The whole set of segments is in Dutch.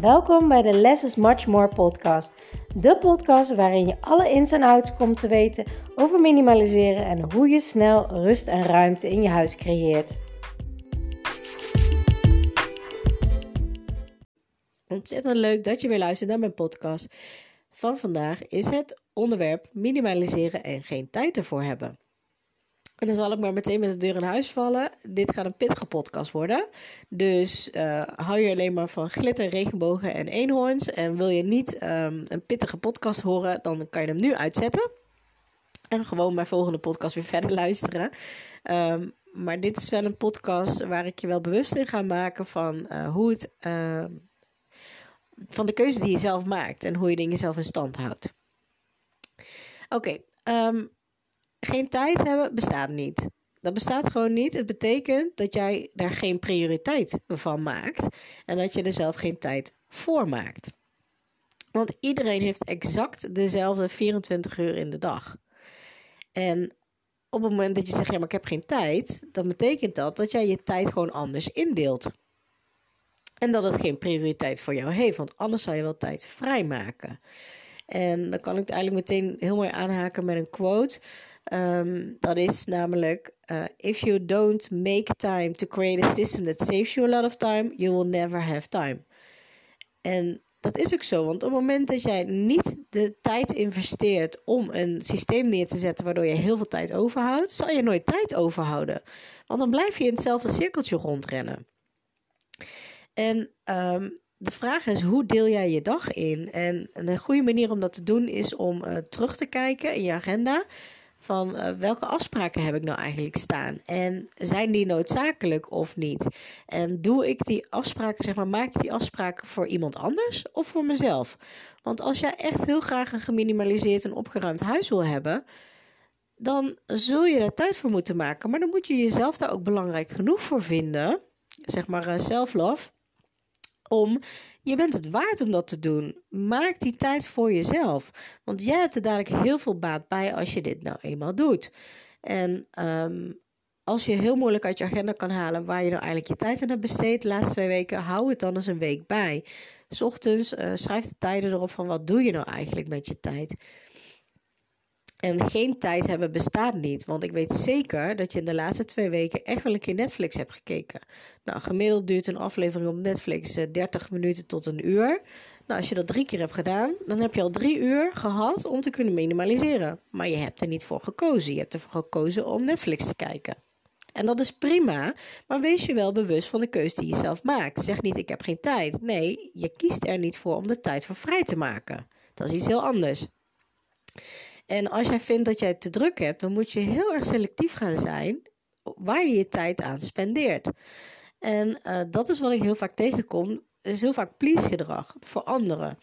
Welkom bij de Less is Much More podcast. De podcast waarin je alle ins en outs komt te weten over minimaliseren en hoe je snel rust en ruimte in je huis creëert. Ontzettend leuk dat je weer luistert naar mijn podcast. Van vandaag is het onderwerp minimaliseren en geen tijd ervoor hebben. En dan zal ik maar meteen met de deur in huis vallen. Dit gaat een pittige podcast worden. Dus uh, hou je alleen maar van glitter, regenbogen en eenhoorns. En wil je niet um, een pittige podcast horen, dan kan je hem nu uitzetten. En gewoon mijn volgende podcast weer verder luisteren. Um, maar dit is wel een podcast waar ik je wel bewust in ga maken van uh, hoe het. Uh, van de keuze die je zelf maakt en hoe je dingen zelf in stand houdt. Oké, geen tijd hebben bestaat niet. Dat bestaat gewoon niet. Het betekent dat jij daar geen prioriteit van maakt en dat je er zelf geen tijd voor maakt. Want iedereen heeft exact dezelfde 24 uur in de dag. En op het moment dat je zegt, ja, maar ik heb geen tijd, dan betekent dat dat jij je tijd gewoon anders indeelt. En dat het geen prioriteit voor jou heeft, want anders zou je wel tijd vrijmaken. En dan kan ik het eigenlijk meteen heel mooi aanhaken met een quote. Um, dat is namelijk: uh, If you don't make time to create a system that saves you a lot of time, you will never have time. En dat is ook zo, want op het moment dat jij niet de tijd investeert om een systeem neer te zetten waardoor je heel veel tijd overhoudt, zal je nooit tijd overhouden. Want dan blijf je in hetzelfde cirkeltje rondrennen. En um, de vraag is, hoe deel jij je dag in? En een goede manier om dat te doen is om uh, terug te kijken in je agenda van uh, welke afspraken heb ik nou eigenlijk staan? En zijn die noodzakelijk of niet? En doe ik die afspraken, zeg maar, maak ik die afspraken voor iemand anders of voor mezelf? Want als jij echt heel graag een geminimaliseerd en opgeruimd huis wil hebben, dan zul je er tijd voor moeten maken. Maar dan moet je jezelf daar ook belangrijk genoeg voor vinden, zeg maar uh, self-love, om je bent het waard om dat te doen. Maak die tijd voor jezelf. Want jij hebt er dadelijk heel veel baat bij als je dit nou eenmaal doet. En um, als je heel moeilijk uit je agenda kan halen waar je nou eigenlijk je tijd aan hebt besteed de laatste twee weken, hou het dan eens een week bij. S ochtends uh, schrijf de tijden erop van wat doe je nou eigenlijk met je tijd. En geen tijd hebben bestaat niet. Want ik weet zeker dat je in de laatste twee weken echt wel een keer Netflix hebt gekeken. Nou, gemiddeld duurt een aflevering op Netflix 30 eh, minuten tot een uur. Nou, als je dat drie keer hebt gedaan, dan heb je al drie uur gehad om te kunnen minimaliseren. Maar je hebt er niet voor gekozen. Je hebt ervoor gekozen om Netflix te kijken. En dat is prima, maar wees je wel bewust van de keuze die je zelf maakt. Zeg niet, ik heb geen tijd. Nee, je kiest er niet voor om de tijd voor vrij te maken. Dat is iets heel anders. En als jij vindt dat jij te druk hebt, dan moet je heel erg selectief gaan zijn waar je je tijd aan spendeert. En uh, dat is wat ik heel vaak tegenkom. Is heel vaak please gedrag voor anderen.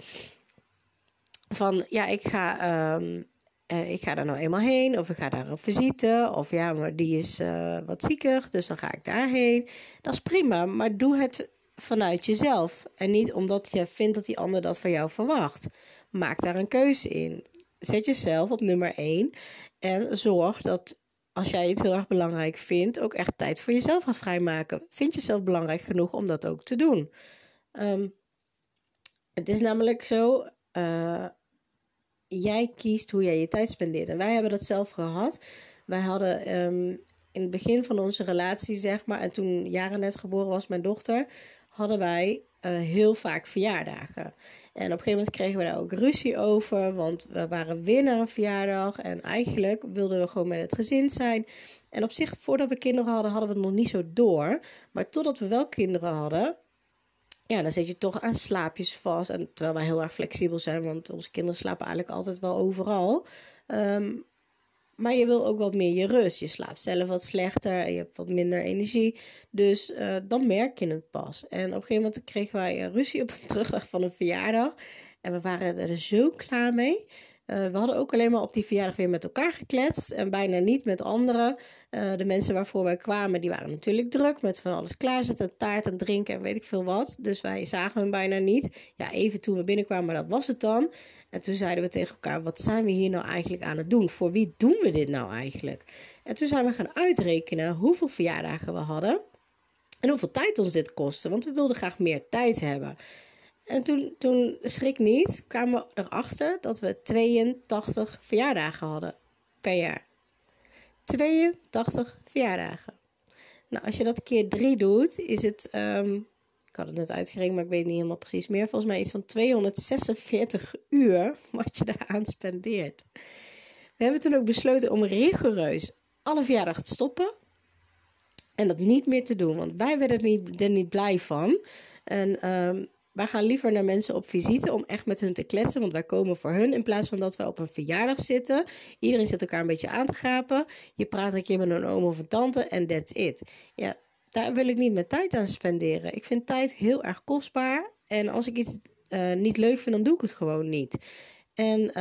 Van ja, ik ga, um, uh, ik ga daar nou eenmaal heen, of ik ga daar op visite, of ja, maar die is uh, wat zieker, dus dan ga ik daarheen. Dat is prima, maar doe het vanuit jezelf en niet omdat je vindt dat die ander dat van jou verwacht. Maak daar een keuze in zet jezelf op nummer 1 en zorg dat als jij het heel erg belangrijk vindt, ook echt tijd voor jezelf gaat vrijmaken. Vind jezelf belangrijk genoeg om dat ook te doen? Um, het is namelijk zo, uh, jij kiest hoe jij je tijd spendeert. En wij hebben dat zelf gehad. Wij hadden um, in het begin van onze relatie, zeg maar, en toen Jaren net geboren was, mijn dochter, hadden wij uh, heel vaak verjaardagen. En op een gegeven moment kregen we daar ook ruzie over, want we waren weer naar een verjaardag en eigenlijk wilden we gewoon met het gezin zijn. En op zich, voordat we kinderen hadden, hadden we het nog niet zo door. Maar totdat we wel kinderen hadden, ja, dan zit je toch aan slaapjes vast. En terwijl wij heel erg flexibel zijn, want onze kinderen slapen eigenlijk altijd wel overal. Um, maar je wil ook wat meer je rust. Je slaapt zelf wat slechter en je hebt wat minder energie. Dus uh, dan merk je het pas. En op een gegeven moment kregen wij ruzie op een terugweg van een verjaardag. En we waren er zo klaar mee. Uh, we hadden ook alleen maar op die verjaardag weer met elkaar gekletst. En bijna niet met anderen. Uh, de mensen waarvoor wij kwamen, die waren natuurlijk druk. Met van alles klaarzetten, taart en drinken en weet ik veel wat. Dus wij zagen hem bijna niet. Ja, even toen we binnenkwamen, maar dat was het dan. En toen zeiden we tegen elkaar, wat zijn we hier nou eigenlijk aan het doen? Voor wie doen we dit nou eigenlijk? En toen zijn we gaan uitrekenen hoeveel verjaardagen we hadden. En hoeveel tijd ons dit kostte. Want we wilden graag meer tijd hebben. En toen, toen schrik niet, kwamen we erachter dat we 82 verjaardagen hadden per jaar. 82 verjaardagen. Nou, als je dat keer drie doet, is het. Um, ik had het net uitgerekend, maar ik weet niet helemaal precies meer. Volgens mij iets van 246 uur wat je daaraan spendeert. We hebben toen ook besloten om rigoureus alle verjaardagen te stoppen. En dat niet meer te doen, want wij werden er niet, er niet blij van. En um, wij gaan liever naar mensen op visite om echt met hun te kletsen. Want wij komen voor hun in plaats van dat we op een verjaardag zitten. Iedereen zit elkaar een beetje aan te gapen. Je praat een keer met een oom of een tante en that's it. Ja, daar wil ik niet mijn tijd aan spenderen. Ik vind tijd heel erg kostbaar. En als ik iets uh, niet leuk vind, dan doe ik het gewoon niet. En uh,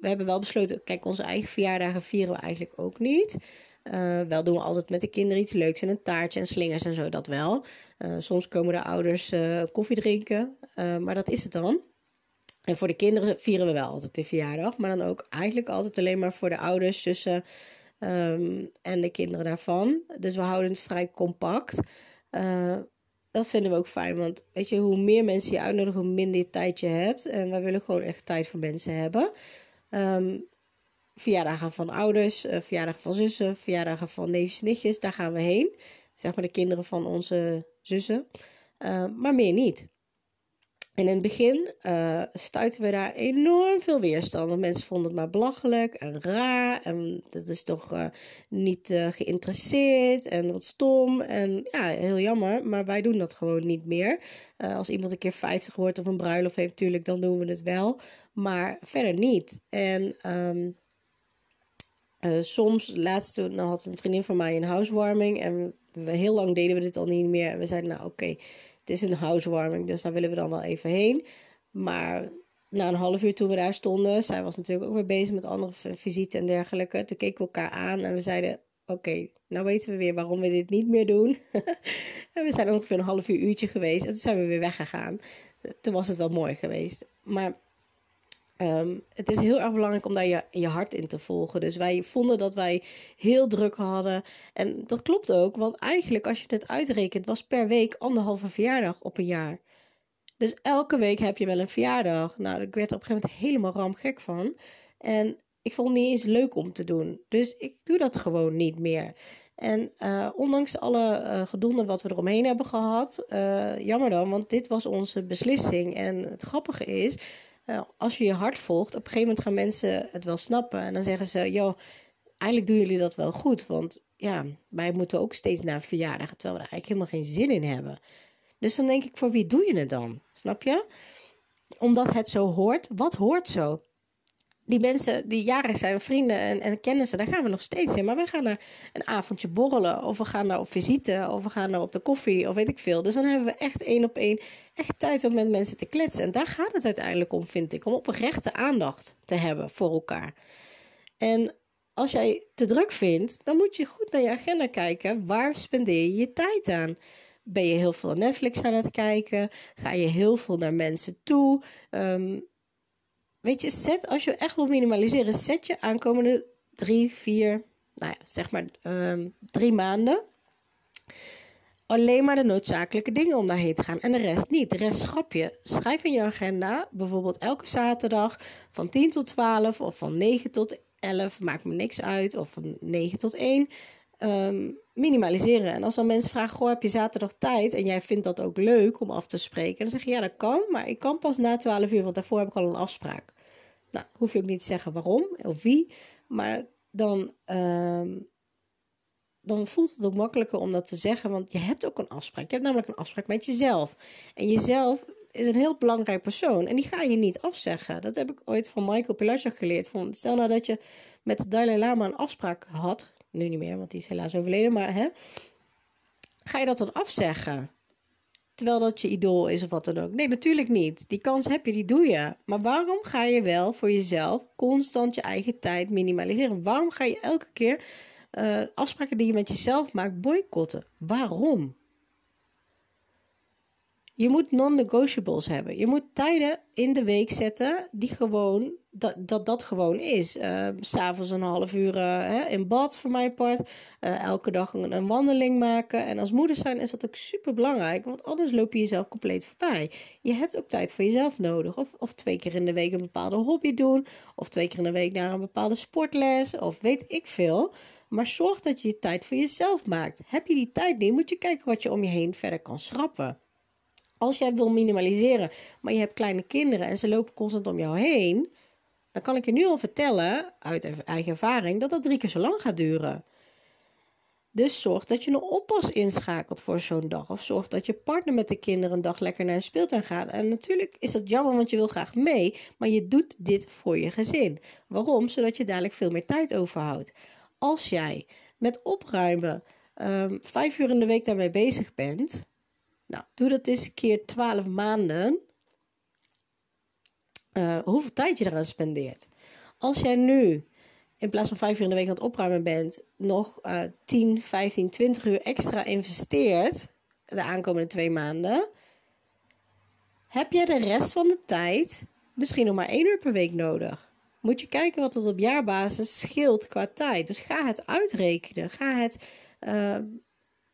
we hebben wel besloten, kijk, onze eigen verjaardagen vieren we eigenlijk ook niet. Uh, wel doen we altijd met de kinderen iets leuks en een taartje en slingers en zo, dat wel. Uh, soms komen de ouders uh, koffie drinken, maar dat is het dan. En voor de kinderen vieren we wel altijd de verjaardag, maar dan ook eigenlijk altijd alleen maar voor de ouders, zussen um, en de kinderen daarvan. Dus we houden het vrij compact. dat vinden we ook fijn, want weet je, hoe meer mensen je uitnodigen, hoe minder tijd je hebt. En wij willen gewoon echt tijd voor mensen hebben. Um, verjaardagen van ouders, uh, verjaardagen van zussen, verjaardagen van neefjes, nichtjes. Daar gaan we heen. Zeg maar de kinderen van onze zussen. Uh, maar meer niet. En in het begin uh, stuiten we daar enorm veel weerstand. Want mensen vonden het maar belachelijk en raar. En dat is toch niet geïnteresseerd en wat stom. En ja, heel jammer. Maar wij doen dat gewoon niet meer. als iemand een keer 50 wordt of een bruiloft heeft, natuurlijk, dan doen we het wel. Maar verder niet. En um, uh, soms, laatst toen had een vriendin van mij een housewarming. En we, heel lang deden we dit al niet meer. En we zeiden, nou oké, het is een housewarming, dus daar willen we dan wel even heen. Maar na een half uur toen we daar stonden, zij was natuurlijk ook weer bezig met andere visite en dergelijke. Toen keken we elkaar aan en we zeiden, oké, nou weten we weer waarom we dit niet meer doen. en we zijn ongeveer een half uur uurtje geweest en toen zijn we weer weggegaan. Toen was het wel mooi geweest. Maar Um, het is heel erg belangrijk om daar je, je hart in te volgen. Dus wij vonden dat wij heel druk hadden. En dat klopt ook, want eigenlijk als je het uitrekent, was per week anderhalve verjaardag op een jaar. Dus elke week heb je wel een verjaardag. Nou, ik werd er op een gegeven moment helemaal ramgek van. En ik vond het niet eens leuk om te doen. Dus ik doe dat gewoon niet meer. En uh, ondanks alle uh, gedonde wat we eromheen hebben gehad, uh, jammer dan, want dit was onze beslissing. En het grappige is, als je je hart volgt, op een gegeven moment gaan mensen het wel snappen. En dan zeggen ze, joh, eigenlijk doen jullie dat wel goed. Want ja, wij moeten ook steeds naar verjaardagen, terwijl we er eigenlijk helemaal geen zin in hebben. Dus dan denk ik, voor wie doe je het dan? Snap je? Omdat het zo hoort. Wat hoort zo? Die mensen die jaren zijn, vrienden en, en kennissen, daar gaan we nog steeds in. Maar we gaan naar een avondje borrelen, of we gaan naar op visite, of we gaan naar op de koffie, of weet ik veel. Dus dan hebben we echt één op één echt tijd om met mensen te kletsen. En daar gaat het uiteindelijk om, vind ik, om oprechte aandacht te hebben voor elkaar. En als jij te druk vindt, dan moet je goed naar je agenda kijken. Waar spendeer je je tijd aan? Ben je heel veel Netflix aan het kijken? Ga je heel veel naar mensen toe? Um, weet je, zet, als je echt wil minimaliseren, zet je aankomende drie, vier, nou ja, zeg maar um, drie maanden. Alleen maar de noodzakelijke dingen om daarheen te gaan en de rest niet. De rest schrap je. Schrijf in je agenda, bijvoorbeeld elke zaterdag van 10 tot 12 of van 9 tot 11, maakt me niks uit, of van 9 tot 1. Um, ehm, minimaliseren. En als dan mensen vragen: Goh, heb je zaterdag tijd? En jij vindt dat ook leuk om af te spreken. Dan zeg je: Ja, dat kan, maar ik kan pas na 12 uur, want daarvoor heb ik al een afspraak. Nou, hoef je ook niet te zeggen waarom of wie, maar dan, uh, dan voelt het ook makkelijker om dat te zeggen, want je hebt ook een afspraak. Je hebt namelijk een afspraak met jezelf. En jezelf is een heel belangrijk persoon en die ga je niet afzeggen. Dat heb ik ooit van Michael Pilarchuk geleerd. Stel nou dat je met de Dalai Lama een afspraak had, nu niet meer, want die is helaas overleden, maar hè, ga je dat dan afzeggen? Terwijl dat je idool is of wat dan ook. Nee, natuurlijk niet. Die kans heb je, die doe je. Maar waarom ga je wel voor jezelf constant je eigen tijd minimaliseren? Waarom ga je elke keer uh, afspraken die je met jezelf maakt boycotten? Waarom? Je moet non-negotiables hebben. Je moet tijden in de week zetten die gewoon, dat dat, dat gewoon is. Uh, S'avonds een half uur uh, in bad voor mijn part. Uh, elke dag een, een, wandeling maken. En als moeder zijn is dat ook super belangrijk. Want anders loop je jezelf compleet voorbij. Je hebt ook tijd voor jezelf nodig. Of, of twee keer in de week een bepaalde hobby doen. Of twee keer in de week naar een bepaalde sportles. Of weet ik veel. Maar zorg dat je je tijd voor jezelf maakt. Heb je die tijd niet, moet je kijken wat je om je heen verder kan schrappen. Als jij wil minimaliseren, maar je hebt kleine kinderen en ze lopen constant om jou heen, dan kan ik je nu al vertellen, uit eigen ervaring, dat dat drie keer zo lang gaat duren. Dus zorg dat je een oppas inschakelt voor zo'n dag. Of zorg dat je partner met de kinderen een dag lekker naar een speeltuin gaat. En natuurlijk is dat jammer, want je wil graag mee. Maar je doet dit voor je gezin. Waarom? Zodat je dadelijk veel meer tijd overhoudt. Als jij met opruimen um, vijf uur in de week daarmee bezig bent, nou, doe dat eens een keer 12 maanden. Uh, hoeveel tijd je eraan spendeert. Als jij nu in plaats van 5 uur in de week aan het opruimen bent, nog uh, 10, 15, 20 uur extra investeert de aankomende twee maanden, heb je de rest van de tijd misschien nog maar 1 uur per week nodig. Moet je kijken wat het op jaarbasis scheelt qua tijd. Dus ga het uitrekenen. Ga het uh,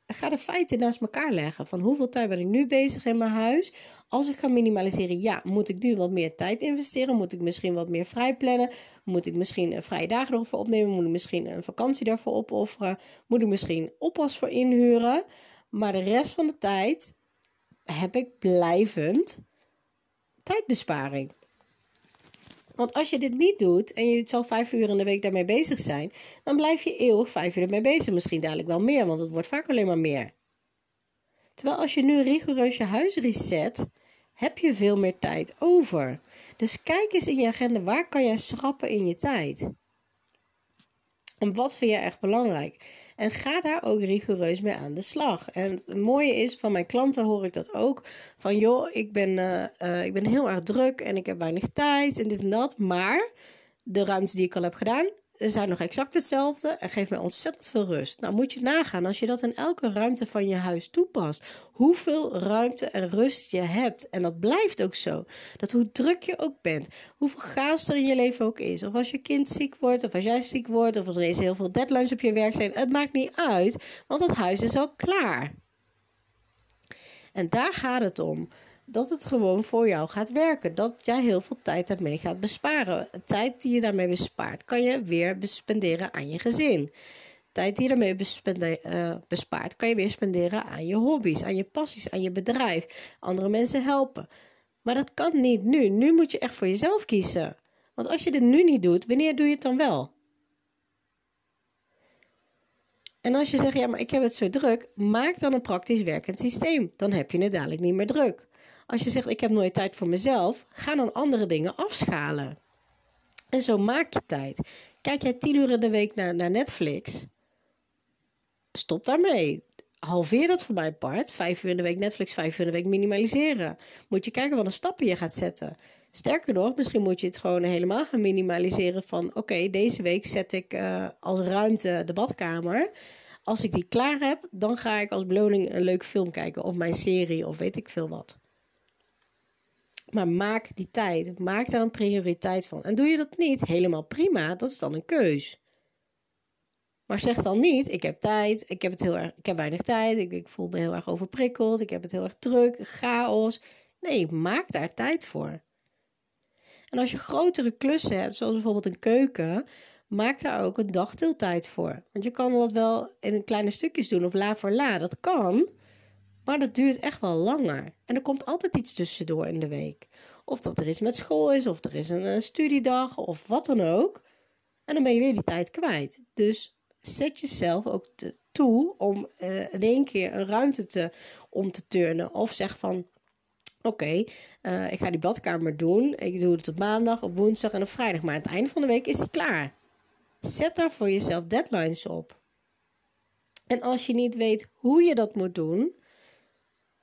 ga de feiten naast elkaar leggen. Van hoeveel tijd ben ik nu bezig in mijn huis? Als ik ga minimaliseren, ja, moet ik nu wat meer tijd investeren? Moet ik misschien wat meer vrij plannen? Moet ik misschien een vrije dagen ervoor opnemen? Moet ik misschien een vakantie daarvoor opofferen? Moet ik misschien oppas voor inhuren? Maar de rest van de tijd heb ik blijvend tijdbesparing. Want als je dit niet doet en je zal vijf uur in de week daarmee bezig zijn, dan blijf je eeuwig vijf uur ermee bezig. Misschien dadelijk wel meer, want het wordt vaak alleen maar meer. Terwijl als je nu rigoureus je huis reset, heb je veel meer tijd over. Dus kijk eens in je agenda, waar kan jij schrappen in je tijd? En wat vind je echt belangrijk? En ga daar ook rigoureus mee aan de slag. En het mooie is, van mijn klanten hoor ik dat ook. Van joh, ik ben, uh, uh, ik ben heel erg druk en ik heb weinig tijd en dit en dat. Maar de ruimte die ik al heb gedaan, zijn nog exact hetzelfde en geeft mij ontzettend veel rust. Nou moet je nagaan, als je dat in elke ruimte van je huis toepast, hoeveel ruimte en rust je hebt. En dat blijft ook zo. Dat hoe druk je ook bent, hoeveel chaos er in je leven ook is. Of als je kind ziek wordt, of als jij ziek wordt, of er ineens heel veel deadlines op je werk zijn. Het maakt niet uit, want het huis is al klaar. En daar gaat het om dat het gewoon voor jou gaat werken. Dat jij heel veel tijd daarmee gaat besparen. Tijd die je daarmee bespaart, kan je weer spenderen aan je gezin. Tijd die je daarmee uh, bespaart, kan je weer spenderen aan je hobby's, aan je passies, aan je bedrijf. Andere mensen helpen. Maar dat kan niet nu. Nu moet je echt voor jezelf kiezen. Want als je dit nu niet doet, wanneer doe je het dan wel? En als je zegt, ja, maar ik heb het zo druk, maak dan een praktisch werkend systeem. Dan heb je het dadelijk niet meer druk. Als je zegt ik heb nooit tijd voor mezelf, ga dan andere dingen afschalen. En zo maak je tijd. Kijk jij tien uur in de week naar, naar Netflix? Stop daarmee. Halveer dat voor mijn part. Vijf uur in de week Netflix, vijf uur in de week minimaliseren. Moet je kijken wat een stappen je gaat zetten. Sterker nog, misschien moet je het gewoon helemaal gaan minimaliseren van... oké, deze week zet ik uh, als ruimte de badkamer. Als ik die klaar heb, dan ga ik als beloning een leuke film kijken... of mijn serie of weet ik veel wat. Maar maak die tijd. Maak daar een prioriteit van. En doe je dat niet, helemaal prima. Dat is dan een keus. Maar zeg dan niet: ik heb tijd, ik heb, het heel erg, ik heb weinig tijd, ik, ik voel me heel erg overprikkeld, ik heb het heel erg druk, chaos. Nee, maak daar tijd voor. En als je grotere klussen hebt, zoals bijvoorbeeld een keuken, maak daar ook een dagdeeltijd voor. Want je kan dat wel in kleine stukjes doen of la voor la. Dat kan. Maar dat duurt echt wel langer. En er komt altijd iets tussendoor in de week. Of dat er iets met school is, of er is een, studiedag, of wat dan ook. En dan ben je weer die tijd kwijt. Dus zet jezelf ook toe om uh, in één keer een ruimte te, om te turnen. Of zeg van, oké, eh, ik ga die badkamer doen. Ik doe het op maandag, op woensdag en op vrijdag. Maar aan het einde van de week is die klaar. Zet daar voor jezelf deadlines op. En als je niet weet hoe je dat moet doen,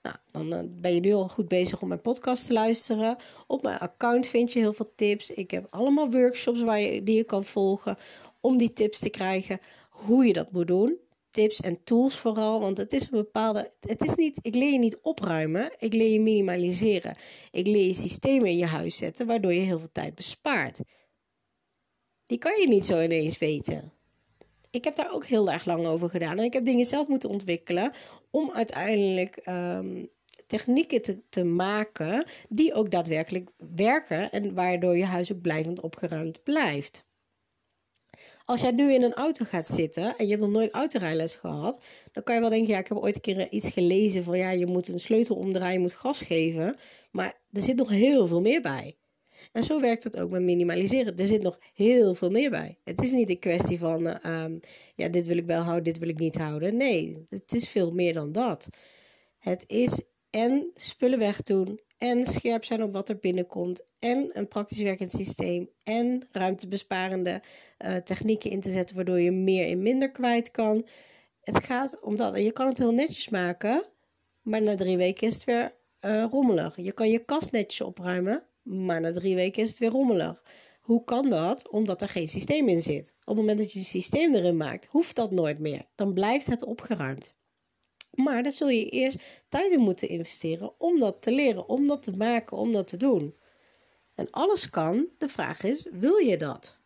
nou, dan eh, ben je nu al goed bezig om mijn podcast te luisteren. Op mijn account vind je heel veel tips. Ik heb allemaal workshops waar je, die je kan volgen om die tips te krijgen hoe je dat moet doen. tips en tools vooral. Want het is een bepaalde. Het is niet. Ik leer je niet opruimen. Ik leer je minimaliseren. Ik leer je systemen in je huis zetten. Waardoor je heel veel tijd bespaart. Die kan je niet zo ineens weten. Ik heb daar ook heel erg lang over gedaan. En ik heb dingen zelf moeten ontwikkelen. Om uiteindelijk um, technieken te, te maken. Die ook daadwerkelijk werken. En waardoor je huis ook blijvend opgeruimd blijft. Als jij nu in een auto gaat zitten en je hebt nog nooit autorijles gehad, dan kan je wel denken, ja, ik heb ooit een keer iets gelezen van, ja, je moet een sleutel omdraaien, je moet gas geven. Maar er zit nog heel veel meer bij. En zo werkt het ook met minimaliseren. Er zit nog heel veel meer bij. Het is niet een kwestie van, uh, ja, dit wil ik wel houden, dit wil ik niet houden. Nee, het is veel meer dan dat. Het is en spullen wegdoen en scherp zijn op wat er binnenkomt en een praktisch werkend systeem en ruimtebesparende uh, technieken in te zetten waardoor je meer in minder kwijt kan. Het gaat om dat. En je kan het heel netjes maken, maar na drie weken is het weer uh, rommelig. Je kan je kast netjes opruimen, maar na drie weken is het weer rommelig. Hoe kan dat? Omdat er geen systeem in zit. Op het moment dat je een systeem erin maakt, hoeft dat nooit meer. Dan blijft het opgeruimd. Maar dan zul je eerst tijd in moeten investeren om dat te leren, om dat te maken, om dat te doen. En alles kan. De vraag is: wil je dat?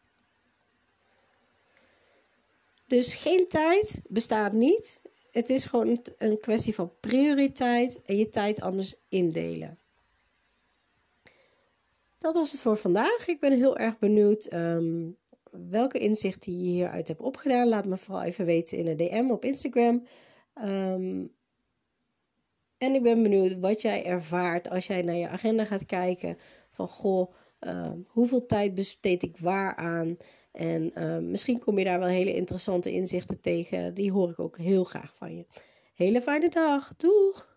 Dus geen tijd bestaat niet. Het is gewoon een kwestie van prioriteit en je tijd anders indelen. Dat was het voor vandaag. Ik ben heel erg benieuwd um, welke inzichten je hieruit hebt opgedaan. Laat me vooral even weten in een DM op Instagram. Ehm, en ik ben benieuwd wat jij ervaart als jij naar je agenda gaat kijken. Van goh, ehm, hoeveel tijd besteed ik waar aan? En ehm, misschien kom je daar wel hele interessante inzichten tegen. Die hoor ik ook heel graag van je. Hele fijne dag. Doeg!